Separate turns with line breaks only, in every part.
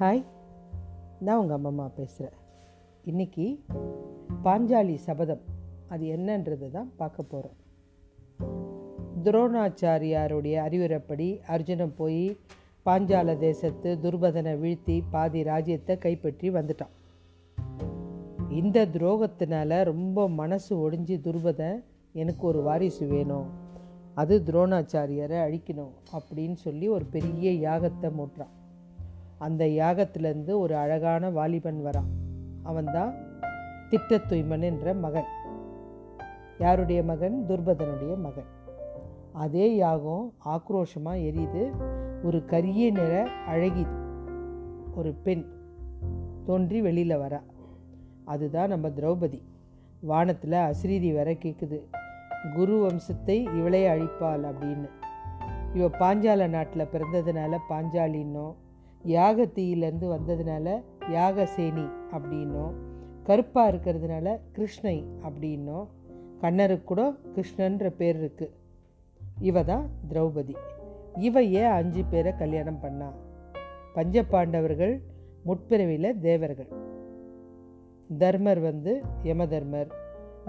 Hi நான் உங்கள் அம்மா பேசுகிறேன் இன்றைக்கி பாஞ்சாலி சபதம். அது என்னன்றது தான் பார்க்க போகிறோம் துரோணாச்சாரியாருடைய அறிவுரைப்படி அர்ஜுனன் போய் பாஞ்சால தேசத்து துர்பதனை வீழ்த்தி பாதி ராஜ்யத்தை கைப்பற்றி வந்துட்டான். இந்த துரோகத்தினால ரொம்ப மனசு ஒடிஞ்சு துர்பதன் எனக்கு ஒரு வாரிசு வேணும். அது துரோணாச்சாரியரை அழிக்கணும் அப்படின்னு சொல்லி ஒரு பெரிய யாகத்தை மூட்டுறான். அந்த யாகத்திலேருந்து ஒரு அழகான வாலிபன் வரான் அவன்தான் திட்டத்துய்மன் என்ற மகன். யாருடைய மகன்? துர்பதனுடைய மகன். அதே யாகம் ஆக்ரோஷமாக எரியுது. ஒரு கரிய நிற அழகி ஒரு பெண் தோன்றி வெளியில் வரா. அதுதான் நம்ம திரௌபதி. வானத்தில் அசிரீதி வர கேட்குது குரு வம்சத்தை இவளே அழிப்பாள் அப்படின்னு. இவ பாஞ்சால நாட்டில் பிறந்ததுனால பாஞ்சாலின்னும் யாகத்தீயிலேருந்து வந்ததுனால யாகசேனி அப்படின்னும். கருப்பாக இருக்கிறதுனால கிருஷ்ணை அப்படின்னும். கண்ணருக்கு கூட கிருஷ்ணன்ற பேர் இருக்குது இவ தான் திரௌபதி. இவ ஏன் அஞ்சு பேரை கல்யாணம் பண்ணா? பஞ்சபாண்டவர்கள் முற்பிறவியில் தேவர்கள். தர்மர் வந்து யமதர்மர்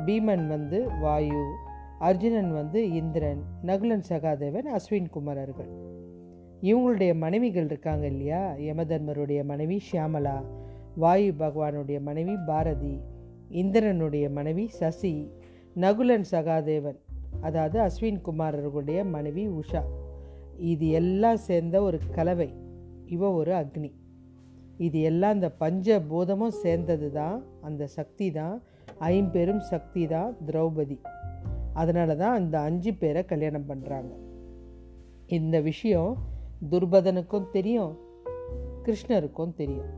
பீமன் வந்து வாயு அர்ஜுனன் வந்து இந்திரன் நகுலன் சகாதேவன் அஸ்வின் குமாரர்கள். இவங்களுடைய மனைவிகள் இருக்காங்க இல்லையா? யமதர்மருடைய மனைவி ஷியாமலா வாயு பகவானுடைய மனைவி பாரதி இந்திரனுடைய மனைவி சசி நகுலன் சகாதேவன் அதாவது அஸ்வின் குமாரர்களுடைய மனைவி உஷா. இது எல்லாம் சேர்ந்த ஒரு கலவை. இவ ஒரு அக்னி. இது எல்லாம் இந்த பஞ்சபூதமும் சேர்ந்தது தான் அந்த சக்தி தான் ஐம்பெரும் சக்தி தான் திரௌபதி. அதனால தான் அந்த அஞ்சு பேரை கல்யாணம் பண்ணுறாங்க இந்த விஷயம் துர்பதனுக்கும் தெரியும் கிருஷ்ணருக்கும் தெரியும்.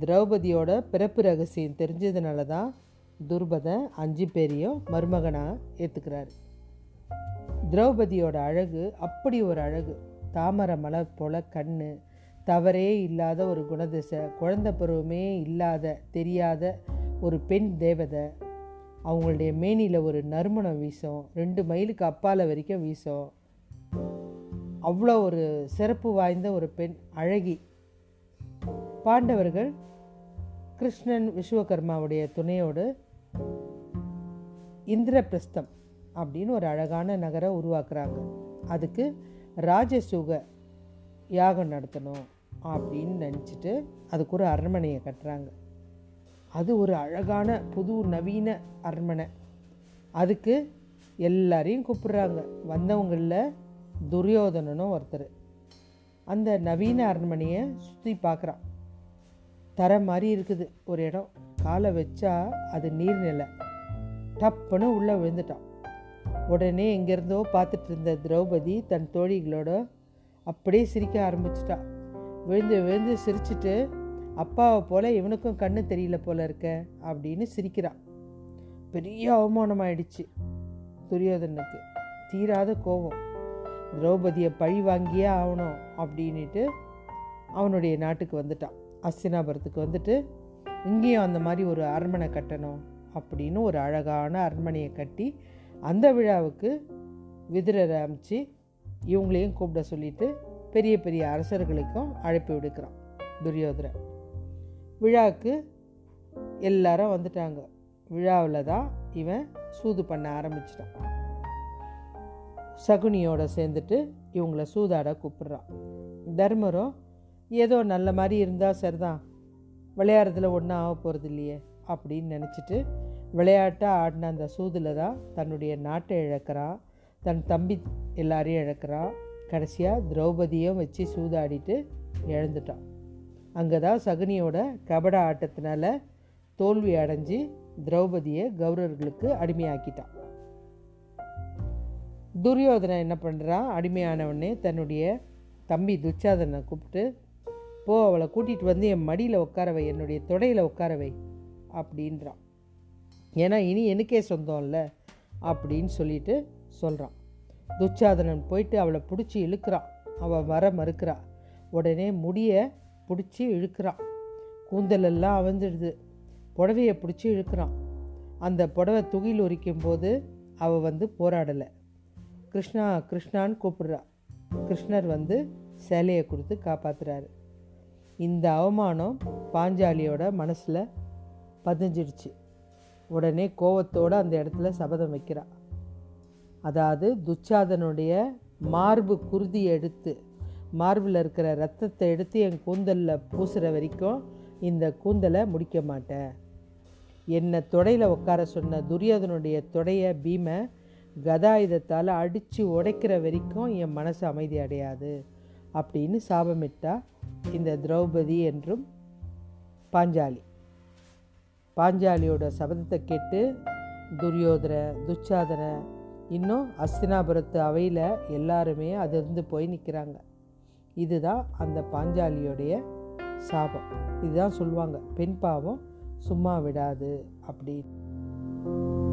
திரௌபதியோட பிறப்பு ரகசியம் தெரிஞ்சதுனால தான் துர்பதன் அஞ்சு பேரையும் மருமகனாக ஏற்றுக்கிறாரு திரௌபதியோட அழகு அப்படி ஒரு அழகு. தாமரை மலர் போல கண் தவறே இல்லாத ஒரு குணதிசை குழந்த பருவமே இல்லாத தெரியாத ஒரு பெண் தேவதை. அவங்களுடைய மேனியில் ஒரு நறுமணம் வீசும் ரெண்டு மைலுக்கு அப்பால் வரைக்கும் வீசும். அவ்வளோ ஒரு சிறப்பு வாய்ந்த ஒரு பெண் அழகி. பாண்டவர்கள் கிருஷ்ணன் விஸ்வகர்மாவுடைய துணையோடு இந்திரபிரஸ்தம் அப்படின்னு ஒரு அழகான நகரை உருவாக்குறாங்க. அதுக்கு ராஜசூக யாகம் நடத்தணும் அப்படின்னு நினச்சிட்டு அதுக்கு ஒரு அரண்மனையை கட்டுறாங்க. அது ஒரு அழகான புது நவீன அரண்மனை. அதுக்கு எல்லாரையும் கூப்பிடுறாங்க. வந்தவங்களில் துரியோதனனும் ஒருத்தர். அந்த நவீன அரண்மனையை சுற்றி பார்க்குறான் தர மாதிரி இருக்குது ஒரு இடம். காலை வச்சா அது நீர்நிலை. டப்புன்னு உள்ளே விழுந்துட்டான். உடனே எங்கேருந்தோ பார்த்துட்டு இருந்த திரௌபதி தன் தோழிகளோட அப்படியே சிரிக்க ஆரம்பிச்சிட்டா. விழுந்து விழுந்து சிரிச்சிட்டு அப்பாவை போல் இவனுக்கும் கண்ணு தெரியல போல இருக்க அப்படின்னு சிரிக்கிறான். பெரிய அவமானமாயிடுச்சு துரியோதனுக்கு தீராத கோபம். திரௌபதியை பழி வாங்கியே ஆகணும் அப்படின்ட்டு அவனுடைய நாட்டுக்கு வந்துட்டான். அஸ்தினாபுரத்துக்கு வந்துட்டு இங்கேயும் அந்த மாதிரி ஒரு அரண்மனை கட்டணும் அப்படின்னு ஒரு அழகான அரண்மனையை கட்டி அந்த விழாவுக்கு விதிரரை அமைச்சு இவங்களையும் கூப்பிட சொல்லிட்டு பெரிய பெரிய அரசர்களுக்கும் அழைப்பு விடுக்கிறான் துரியோதரன் விழாவுக்கு எல்லாரும் வந்துட்டாங்க. விழாவில் தான் இவன் சூது பண்ண ஆரம்பிச்சிட்டான். சகுனியோட சேர்ந்துட்டு இவங்கள சூதாட கூப்பிடுறான். தர்மரோ ஏதோ நல்ல மாதிரி இருந்தால் சரிதான் விளையாடுறதுல ஒன்றும் ஆக போகிறது இல்லையே அப்படின்னு நினச்சிட்டு விளையாட்டாக ஆடின அந்த சூதில் தான் தன்னுடைய நாட்டை இழக்கிறான் தன் தம்பி எல்லாரையும் இழக்கிறான் கடைசியாக திரௌபதியும் வச்சு சூதாடிட்டு இழந்துட்டான் அங்கே தான் சகுனியோட கபட ஆட்டத்தினால தோல்வி அடைஞ்சு திரௌபதியை கௌரவர்களுக்கு அடிமையாக்கிட்டான். துரியோதனை என்ன பண்ணுறான் அடிமையானவனே தன்னுடைய தம்பி துச்சாதனை கூப்பிட்டு போ அவளை கூட்டிகிட்டு வந்து என் மடியில் உட்காரவை என்னுடைய தொடையில் உட்காரவை அப்படின்றான் ஏன்னா இனி எனக்கே சொந்தம் இல்லை அப்படின்னு சொல்லிட்டு சொல்கிறான் துச்சாதனன் போயிட்டு அவளை பிடிச்சி இழுக்கிறான் அவள் வர மறுக்கிறா. உடனே முடியை பிடிச்சி இழுக்கிறான் கூந்தலெல்லாம் அவந்துடுது புடவையை பிடிச்சி இழுக்கிறான். அந்த புடவை துகில் உரிக்கும் போது அவள் வந்து போராடலை. கிருஷ்ணா கிருஷ்ணான்னு கூப்பிடுறா. கிருஷ்ணர் வந்து சேலையை கொடுத்து காப்பாற்றுறாரு இந்த அவமானம் பாஞ்சாலியோட மனசில் பதிஞ்சிடுச்சு. உடனே கோவத்தோடு அந்த இடத்துல சபதம் வைக்கிறா. அதாவது துச்சாதனுடைய மார்பு குருதி எடுத்து மார்பில் இருக்கிற ரத்தத்தை எடுத்து என் கூந்தலில் பூசுகிற வரைக்கும் இந்த கூந்தலை முடிக்க மாட்டேன். என்னை தொடையில் உட்கார சொன்ன துரியோதனுடைய தொடைய பீமை கதாயுதத்தால் அடித்து உடைக்கிற வரைக்கும் என் மனசு அமைதி அடையாது அப்படின்னு சாபமிட்டா இந்த திரௌபதி என்றும் பாஞ்சாலி. பாஞ்சாலியோட சபதத்தை கேட்டு துரியோதனை துச்சாதன இன்னும் அஸ்தினாபுரத்து அவையில் எல்லாருமே அதிர்ந்து போய் நிற்கிறாங்க இதுதான் அந்த பாஞ்சாலியோடைய சாபம். இதுதான் சொல்லுவாங்க பெண் பாவம் சும்மா விடாது அப்படின்னு.